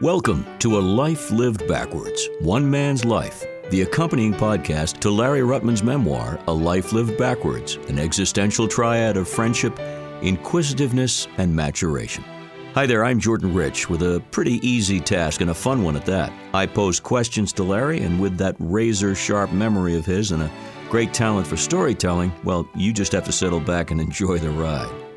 Welcome to A Life Lived Backwards One Man's Life, the accompanying podcast to Larry Ruttman's memoir, A Life Lived Backwards, an existential triad of friendship, inquisitiveness, and maturation. Hi there, I'm Jordan Rich with a pretty easy task and a fun one at that. I pose questions to Larry, and with that razor sharp memory of his and a great talent for storytelling, well, you just have to settle back and enjoy the ride.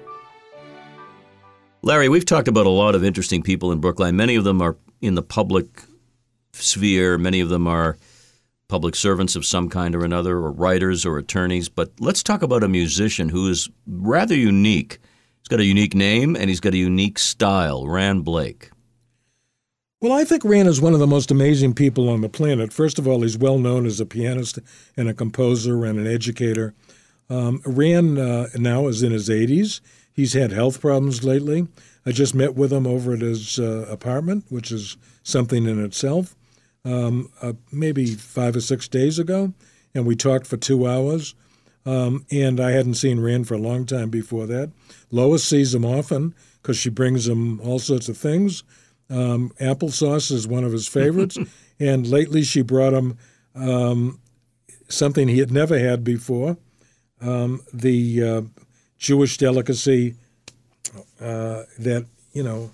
Larry, we've talked about a lot of interesting people in Brookline. Many of them are in the public sphere, many of them are public servants of some kind or another, or writers or attorneys. But let's talk about a musician who is rather unique. He's got a unique name and he's got a unique style, Ran Blake. Well, I think Ran is one of the most amazing people on the planet. First of all, he's well known as a pianist and a composer and an educator. Um, Ran uh, now is in his 80s. He's had health problems lately. I just met with him over at his uh, apartment, which is something in itself, um, uh, maybe five or six days ago, and we talked for two hours. Um, and I hadn't seen Ran for a long time before that. Lois sees him often because she brings him all sorts of things. Um, applesauce is one of his favorites, and lately she brought him um, something he had never had before. Um, the uh, Jewish delicacy uh, that you know.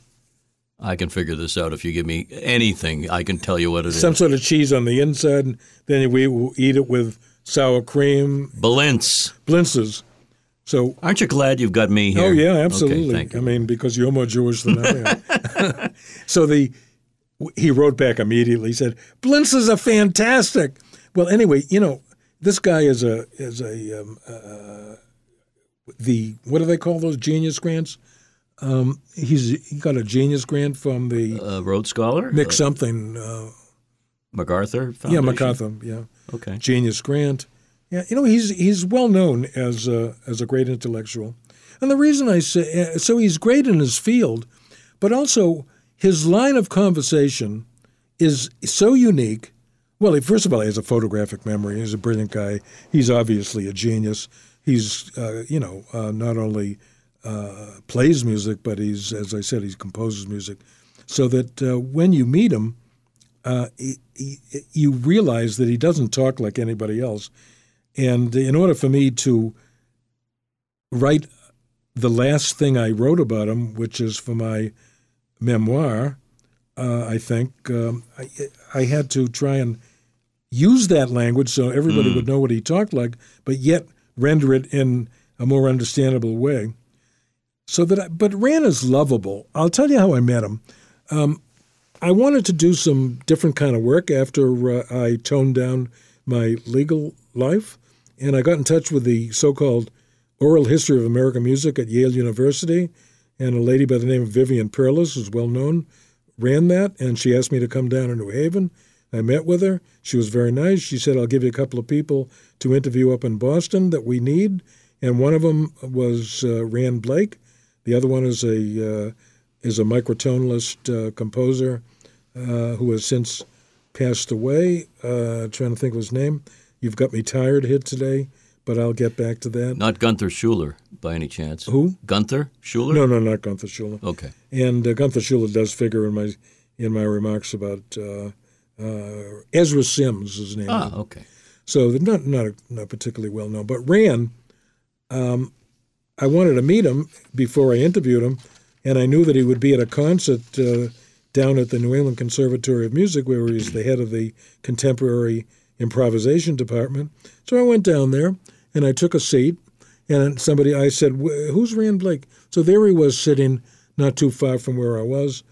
I can figure this out if you give me anything. I can tell you what it some is. sort of cheese on the inside. And then we will eat it with sour cream, Balintz. blintzes. So, Aren't you glad you've got me here? oh yeah, Okay, absolutely. you. I mean, because you're more Jewish than I am. so the he wrote back immediately. He said, "Blintzes are fantastic." Well, anyway, you know, this guy is a is a um, uh, the what do they call those genius grants? Um, he's he got a genius grant from the uh, Rhodes Scholar? Nick Uh, something. Uh, MacArthur Foundation? yeah, MacArthur. Yeah, Okay. genius grant. Yeah, you know he's he's well known as a as a great intellectual, and the reason I say uh, so he's great in his field, but also his line of conversation is so unique. Well, he, first of all, he has a photographic memory. He's a brilliant guy. He's obviously a genius. He's uh, you know uh, not only uh, plays music, but he's as I said, he composes music, so that uh, when you meet him, uh, he, he, you realize that he doesn't talk like anybody else. And in order for me to write the last thing I wrote about him, which is for my memoir, uh, I think um, I, I had to try and use that language so everybody would know what he talked like, but yet render it in a more understandable way. So that, I, but Ran is lovable. I'll tell you how I met him. Um, I wanted to do some different kind of work after uh, I toned down my legal life, and I got in touch with the so-called Oral History of American Music at Yale University, and a lady by the name of Vivian Perlis, who's well known, ran that, and she asked me to come down to New Haven. I met with her. She was very nice. She said, "I'll give you a couple of people to interview up in Boston that we need," and one of them was uh, Ran Blake. The other one is a uh, is a microtonalist uh, composer uh, who has since passed away. Uh, trying to think of his name. You've got me tired here today, but I'll get back to that. Not Gunther Schuller, by any chance. Who? Gunther Schuller? No, no, not Gunther Schuller. Okay. And uh, Gunther Schuller does figure in my in my remarks about uh, Ezra Sims, is his name. Ah, okay. So they're not not not particularly well known. But Ran, um, I wanted to meet him before I interviewed him, and I knew that he would be at a concert uh, down at the New England Conservatory of Music, where he's the head of the contemporary improvisation department. So I went down there and I took a seat, and somebody I said, "Who's Ran Blake?" So there he was sitting, not too far from where I was,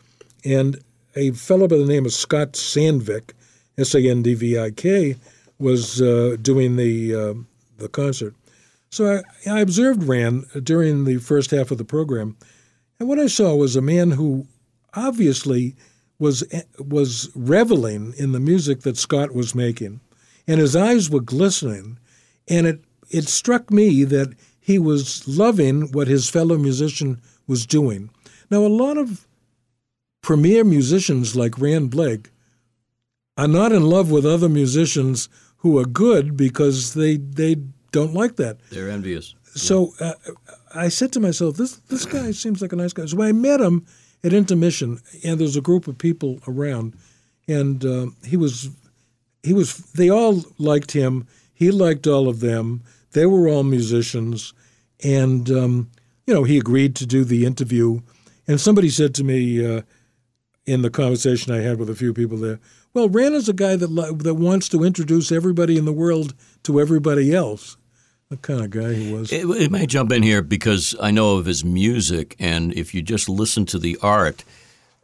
and a fellow by the name of Scott Sandvik, S A N D V I K, was uh, doing the uh, the concert. So I, I observed Ran during the first half of the program, and what I saw was a man who obviously was was reveling in the music that Scott was making, and his eyes were glistening, and it it struck me that he was loving what his fellow musician was doing. Now, a lot of premier musicians like Ran Blake are not in love with other musicians who are good because they they don't like that. They're envious. So uh, I said to myself, this this guy seems like a nice guy. So I met him at intermission, and there's a group of people around, and uh, he was he was they all liked him. He liked all of them. They were all musicians, and um, you know he agreed to do the interview. And somebody said to me uh, in the conversation I had with a few people there, "Well, Ran is a guy that that wants to introduce everybody in the world to everybody else." The kind of guy he was. It, it may jump in here because I know of his music, and if you just listen to the art,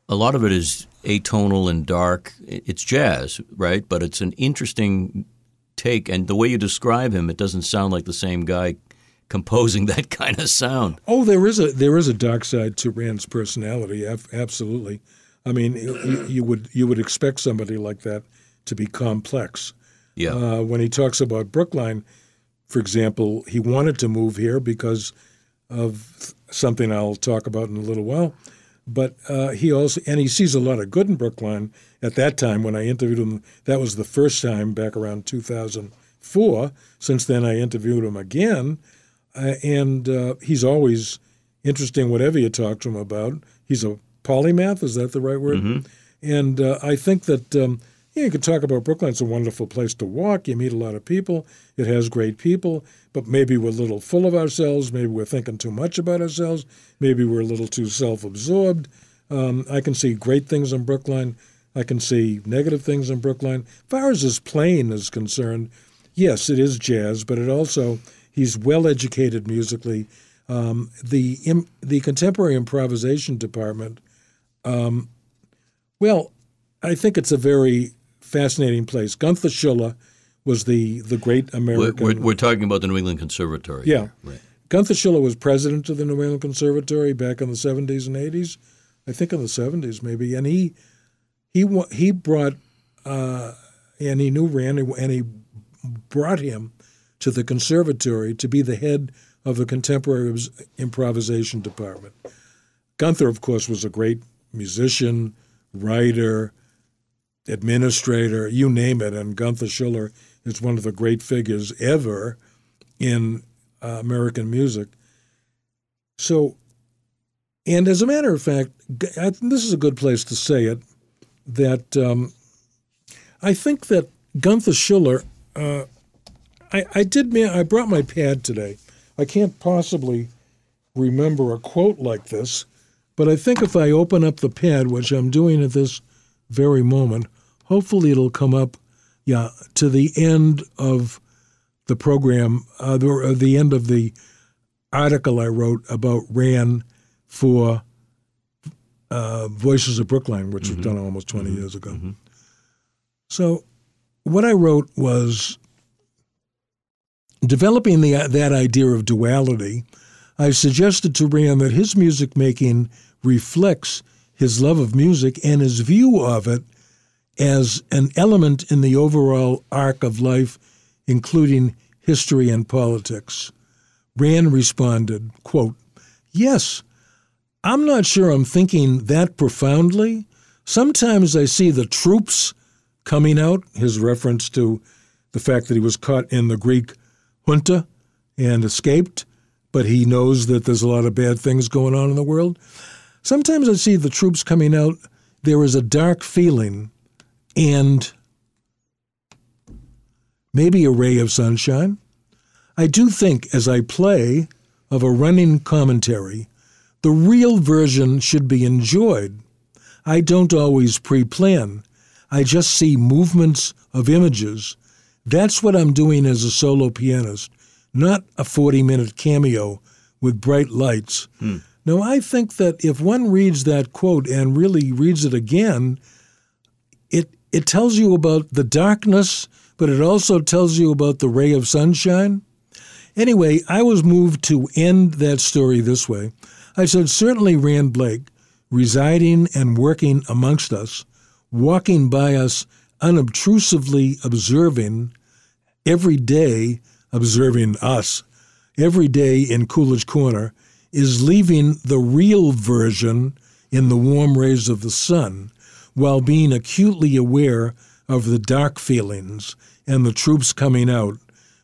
a lot of it is atonal and dark. It's jazz, right? But it's an interesting take, and the way you describe him, it doesn't sound like the same guy composing that kind of sound. Oh, there is a there is a dark side to Ran's personality. Absolutely. I mean, you, you would you would expect somebody like that to be complex. Yeah. Uh, when he talks about Brookline for example, he wanted to move here because of something I'll talk about in a little while. But uh, he also, and he sees a lot of good in Brookline. At that time, when I interviewed him, that was the first time back around 2004. Since then, I interviewed him again. Uh, and uh, he's always interesting, whatever you talk to him about. He's a polymath, is that the right word? Mm-hmm. And uh, I think that um, yeah, you could talk about Brookline. It's a wonderful place to walk. You meet a lot of people. It has great people, but maybe we're a little full of ourselves. Maybe we're thinking too much about ourselves. Maybe we're a little too self absorbed. Um, I can see great things in Brookline. I can see negative things in Brookline. As far as his playing is concerned, yes, it is jazz, but it also, he's well educated musically. Um, the, Im, the contemporary improvisation department, um, well, I think it's a very fascinating place. Gunther Schuller was the, the great American. We're, we're, talking about the New England Conservatory. Yeah. Right. Gunther Schuller was president of the New England Conservatory back in the 70s and 80s. I think in the 70s maybe. And he he he brought, uh, and he knew Ran, and he brought him to the conservatory to be the head of the contemporary improvisation department. Gunther, of course, was a great musician, writer, administrator, you name it. And Gunther Schuller is one of the great figures ever in uh, American music. So, and as a matter of fact, I, this is a good place to say it that um, I think that Gunther Schuller, uh, I, I did, I brought my pad today. I can't possibly remember a quote like this, but I think if I open up the pad, which I'm doing at this very moment. Hopefully, it'll come up, yeah, to the end of the program, uh, the, uh, the end of the article I wrote about Ran for uh, Voices of Brookline, which mm-hmm. was done almost 20 mm-hmm. years ago. Mm-hmm. So, what I wrote was developing the, that idea of duality. I suggested to Ran that his music making reflects his love of music and his view of it as an element in the overall arc of life, including history and politics. Ran responded, quote, Yes, I'm not sure I'm thinking that profoundly. Sometimes I see the troops coming out, his reference to the fact that he was caught in the Greek junta and escaped, but he knows that there's a lot of bad things going on in the world. Sometimes I see the troops coming out, there is a dark feeling and maybe a ray of sunshine. I do think as I play of a running commentary, the real version should be enjoyed. I don't always pre plan, I just see movements of images. That's what I'm doing as a solo pianist, not a 40 minute cameo with bright lights. Hmm. Now, I think that if one reads that quote and really reads it again, it, it tells you about the darkness, but it also tells you about the ray of sunshine. Anyway, I was moved to end that story this way. I said, certainly Ran Blake, residing and working amongst us, walking by us unobtrusively observing, every day observing us, every day in Coolidge Corner, is leaving the real version in the warm rays of the sun while being acutely aware of the dark feelings and the troops coming out.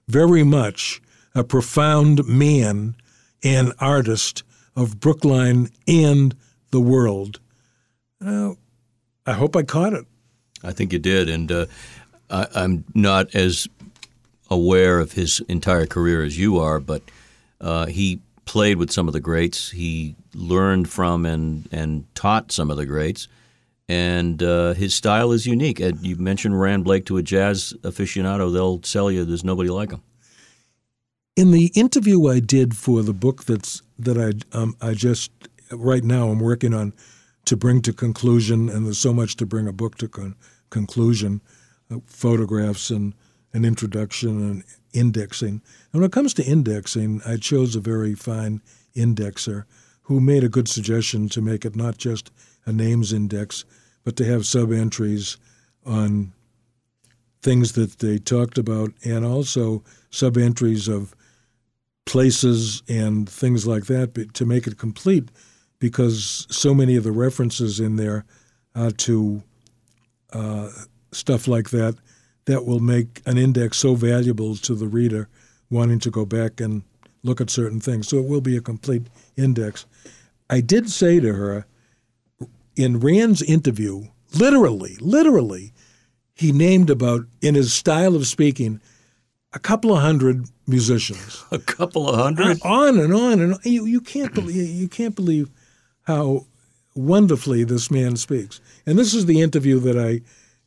Very much a profound man and artist of Brookline and the world. Uh, I hope I caught it. I think you did, and uh, I, I'm not as aware of his entire career as you are, but uh, he played with some of the greats. He learned from and and taught some of the greats, and uh, his style is unique. And you mentioned Ran Blake to a jazz aficionado; they'll sell you. There's nobody like him. In the interview I did for the book that's that I um, I just right now I'm working on to bring to conclusion, and there's so much to bring a book to con- conclusion, uh, photographs and an introduction and indexing. And when it comes to indexing, I chose a very fine indexer who made a good suggestion to make it not just a names index, but to have sub entries on things that they talked about and also sub entries of places and things like that to make it complete because so many of the references in there uh, to uh, stuff like that that will make an index so valuable to the reader wanting to go back and look at certain things. So it will be a complete index. I did say to her in Ran's interview, literally, literally, he named about, in his style of speaking, a couple of hundred musicians. A couple of hundred? Uh, on and on and on. You, you can't believe you can't believe how wonderfully this man speaks. And this is the interview that I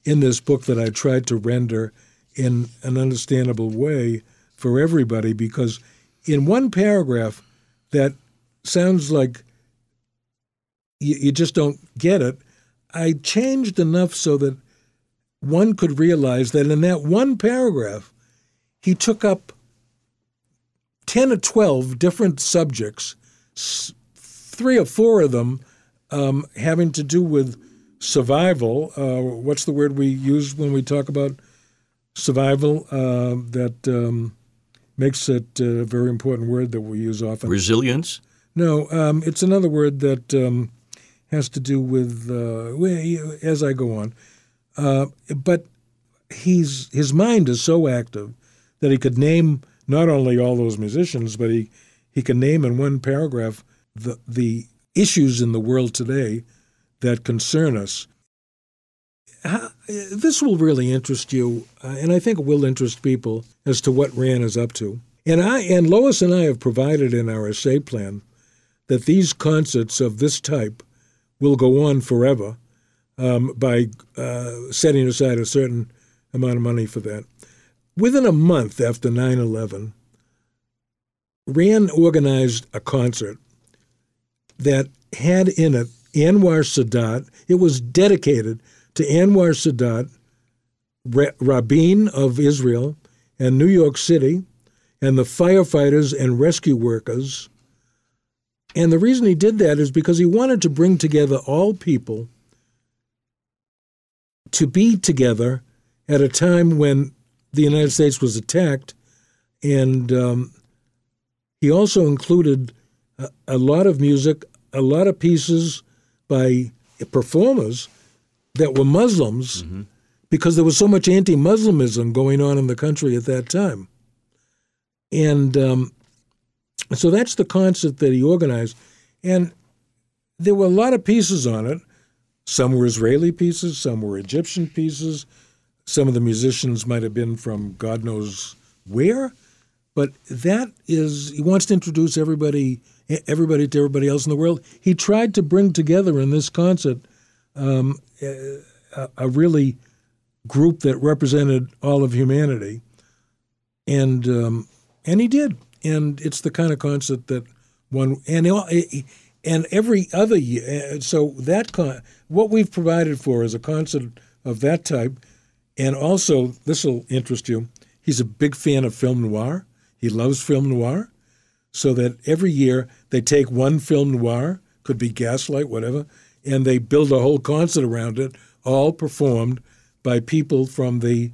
in this book that I tried to render in an understandable way for everybody because in one paragraph that sounds like you, you just don't get it, I changed enough so that one could realize that in that one paragraph, he took up 10 or 12 different subjects, three or four of them um, having to do with survival. Uh, what's the word we use when we talk about survival? Uh, that um, makes it a very important word that we use often. Resilience? No, um, it's another word that um, has to do with uh, as I go on. Uh, but he's his mind is so active that he could name not only all those musicians, but he he can name in one paragraph the the issues in the world today that concern us. This will really interest you, uh, and I think it will interest people as to what Ran is up to. And I and Lois and I have provided in our essay plan that these concerts of this type will go on forever um, by uh, setting aside a certain amount of money for that. Within a month after 9 11, Ran organized a concert that had in it Anwar Sadat. It was dedicated to Anwar Sadat, Rabin of Israel, and New York City, and the firefighters and rescue workers. And the reason he did that is because he wanted to bring together all people to be together at a time when the United States was attacked. And um, he also included a, a lot of music, a lot of pieces by performers that were Muslims mm-hmm. because there was so much anti Muslimism going on in the country at that time. And um, so that's the concert that he organized. And there were a lot of pieces on it. Some were Israeli pieces, some were Egyptian pieces. Some of the musicians might have been from God knows where. But that is, he wants to introduce everybody everybody to everybody else in the world. He tried to bring together in this concert um, a, a, really group that represented all of humanity, and um, and he did. And it's the kind of concert that one and and every other year. So that con- what we've provided for is a concert of that type, and also this will interest you. He's a big fan of film noir. He loves film noir so that every year they take one film noir, could be Gaslight, whatever, and they build a whole concert around it, all performed by people from the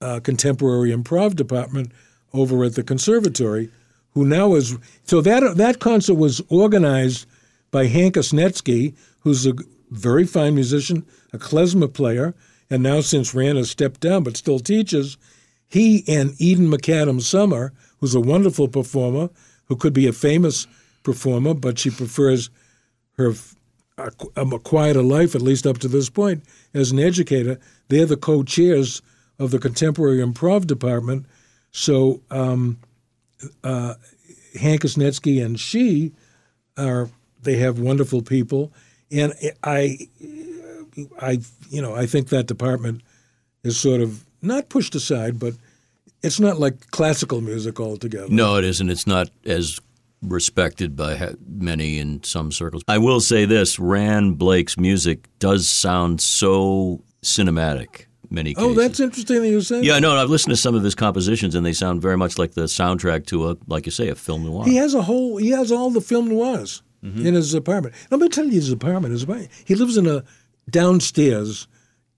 uh, contemporary improv department over at the conservatory, who now is so that that concert was organized by Hankus Netsky, who's a very fine musician, a klezmer player, and now since Ran has stepped down but still teaches, he and Eden MacAdam-Somer, who's a wonderful performer, who could be a famous performer, but she prefers her a, a quieter life, at least up to this point, as an educator. They're the co-chairs of the contemporary improv department. So um, uh, Hankus Netsky and she are they have wonderful people, and I, I you know I think that department is sort of not pushed aside, but it's not like classical music altogether. No, it isn't. It's not as respected by many in some circles. I will say this: Ran Blake's music does sound so cinematic. Many cases. Oh, that's interesting that you say. Yeah, no, I've listened to some of his compositions, and they sound very much like the soundtrack to a, like you say, a film noir. He has a whole, he has all the film noirs mm-hmm. in his apartment. Let me tell you, his apartment is. He lives in a downstairs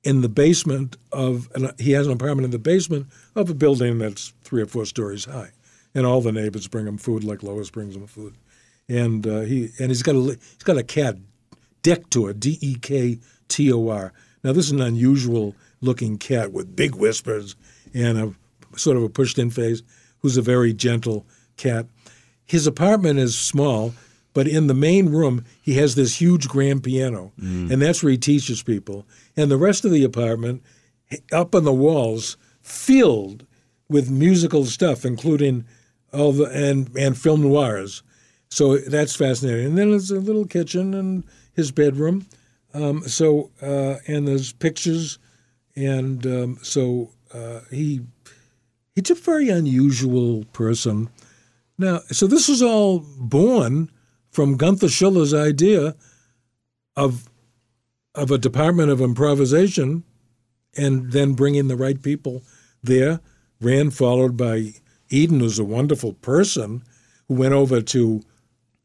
in the basement of. An, he has an apartment in the basement of a building that's three or four stories high and all the neighbors bring him food like Lois brings him food, and uh, he and he's got a he's got a cat, Dektor, D E K T O R. Now this is an unusual looking cat with big whiskers and a sort of a pushed in face, who's a very gentle cat. His apartment is small, but in the main room he has this huge grand piano, mm. and that's where he teaches people. And the rest of the apartment, up on the walls, filled with musical stuff, including all the and and film noirs. So that's fascinating. And then there's a little kitchen and his bedroom. Um, so uh, and there's pictures, and um, so uh, he he's a very unusual person. Now, so this was all born from Gunther Schuller's idea of of a department of improvisation, and then bringing the right people there. Ran followed by Eden was a wonderful person who went over to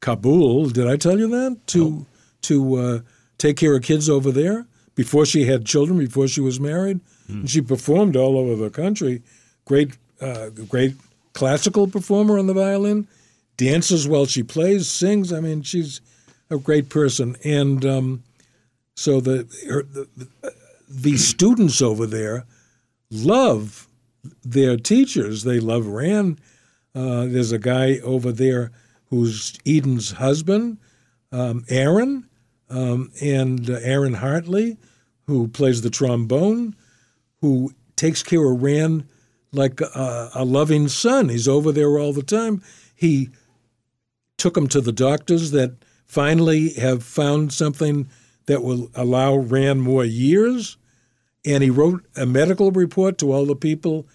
Kabul. Did I tell you that to to uh, take care of kids over there before she had children, before she was married? Mm. And she performed all over the country. Great, uh, great classical performer on the violin, dances while she plays, sings. I mean, she's a great person. And um, so the, her, the the students over there love their teachers. They love Ran. Uh, there's a guy over there who's Eden's husband, um, Aaron, um, and uh, Aaron Hartley, who plays the trombone, who takes care of Ran like a, a loving son. He's over there all the time. He took him to the doctors that finally have found something that will allow Ran more years. And he wrote a medical report to all the people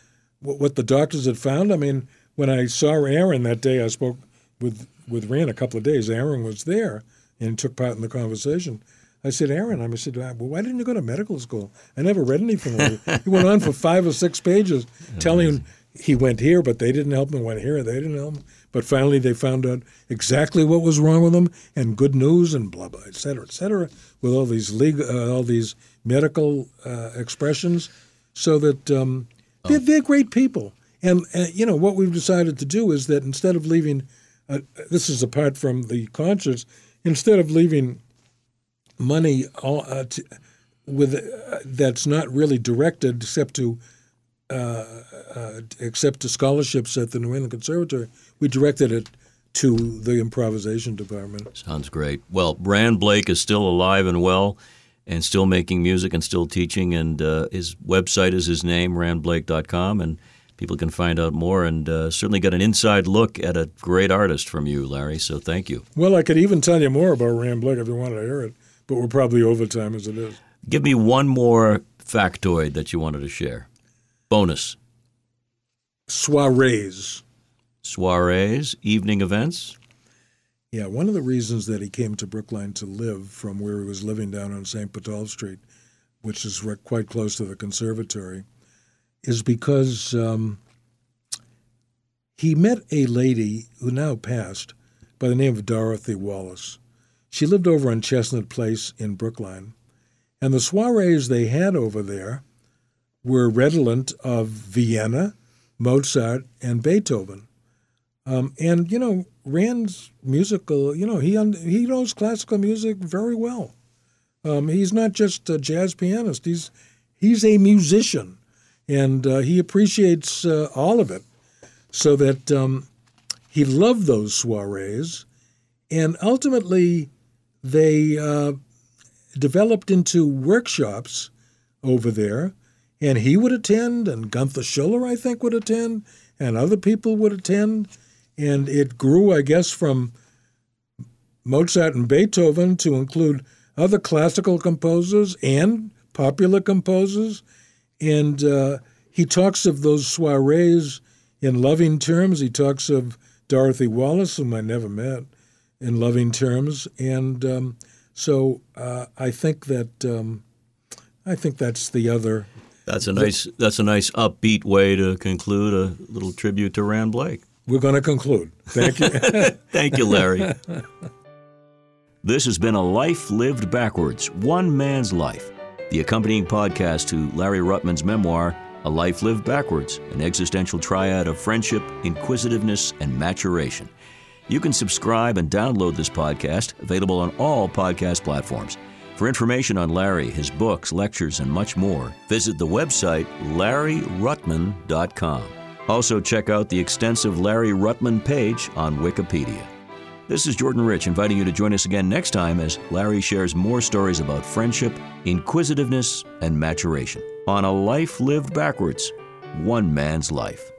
what the doctors had found. I mean, when I saw Aaron that day, I spoke with with Ran a couple of days. Aaron was there and took part in the conversation. I said, Aaron, I said, well, why didn't you go to medical school? I never read anything. he went on for five or six pages telling him he went here, but they didn't help him. Went here, they didn't help him. But finally, they found out exactly what was wrong with him, and good news, and blah blah, et cetera, et cetera, with all these legal, uh, all these medical uh, expressions, so that um, they're, they're great people. And, uh, you know, what we've decided to do is that instead of leaving, uh, this is apart from the concerts, instead of leaving money all, uh, to, with uh, that's not really directed except to uh, uh, except to scholarships at the New England Conservatory, we directed it to the improvisation department. Sounds great. Well, Ran Blake is still alive and well and still making music and still teaching. And uh, his website is his name, ranblake.com, and people can find out more and uh, certainly get an inside look at a great artist from you, Larry. So thank you. Well, I could even tell you more about Ran Blake if you wanted to hear it, but we're probably over time as it is. Give me one more factoid that you wanted to share. Bonus. Soirees. Soirees, evening events? Yeah, one of the reasons that he came to Brookline to live from where he was living down on St. Botolph Street, which is quite close to the conservatory, is because um, he met a lady who now passed by the name of Dorothy Wallace. She lived over on Chestnut Place in Brookline. And the soirees they had over there were redolent of Vienna, Mozart, and Beethoven. Um, and you know, Ran's musical, you know, he he knows classical music very well. Um, he's not just a jazz pianist; he's he's a musician, and uh, he appreciates uh, all of it. So that um, he loved those soirees, and ultimately, they uh, developed into workshops over there, and he would attend, and Gunther Schuller, I think, would attend, and other people would attend, and it grew, I guess, from Mozart and Beethoven to include other classical composers and popular composers, and uh, he talks of those soirees in loving terms. He talks of Dorothy Wallace, whom I never met, in loving terms, and um, so uh, I think that um, I think that's the other. That's a nice. That's a nice upbeat way to conclude a little tribute to Ran Blake. We're going to conclude. Thank you. Thank you, Larry. this has been a life lived backwards, one man's life. The accompanying podcast to Larry Ruttman's memoir, A Life Lived Backwards, an existential triad of friendship, inquisitiveness, and maturation. You can subscribe and download this podcast, available on all podcast platforms. For information on Larry, his books, lectures, and much more, visit the website larryruttman.com. Also, check out the extensive Larry Ruttman page on Wikipedia. This is Jordan Rich inviting you to join us again next time as Larry shares more stories about friendship, inquisitiveness, and maturation on a life lived backwards, one man's life.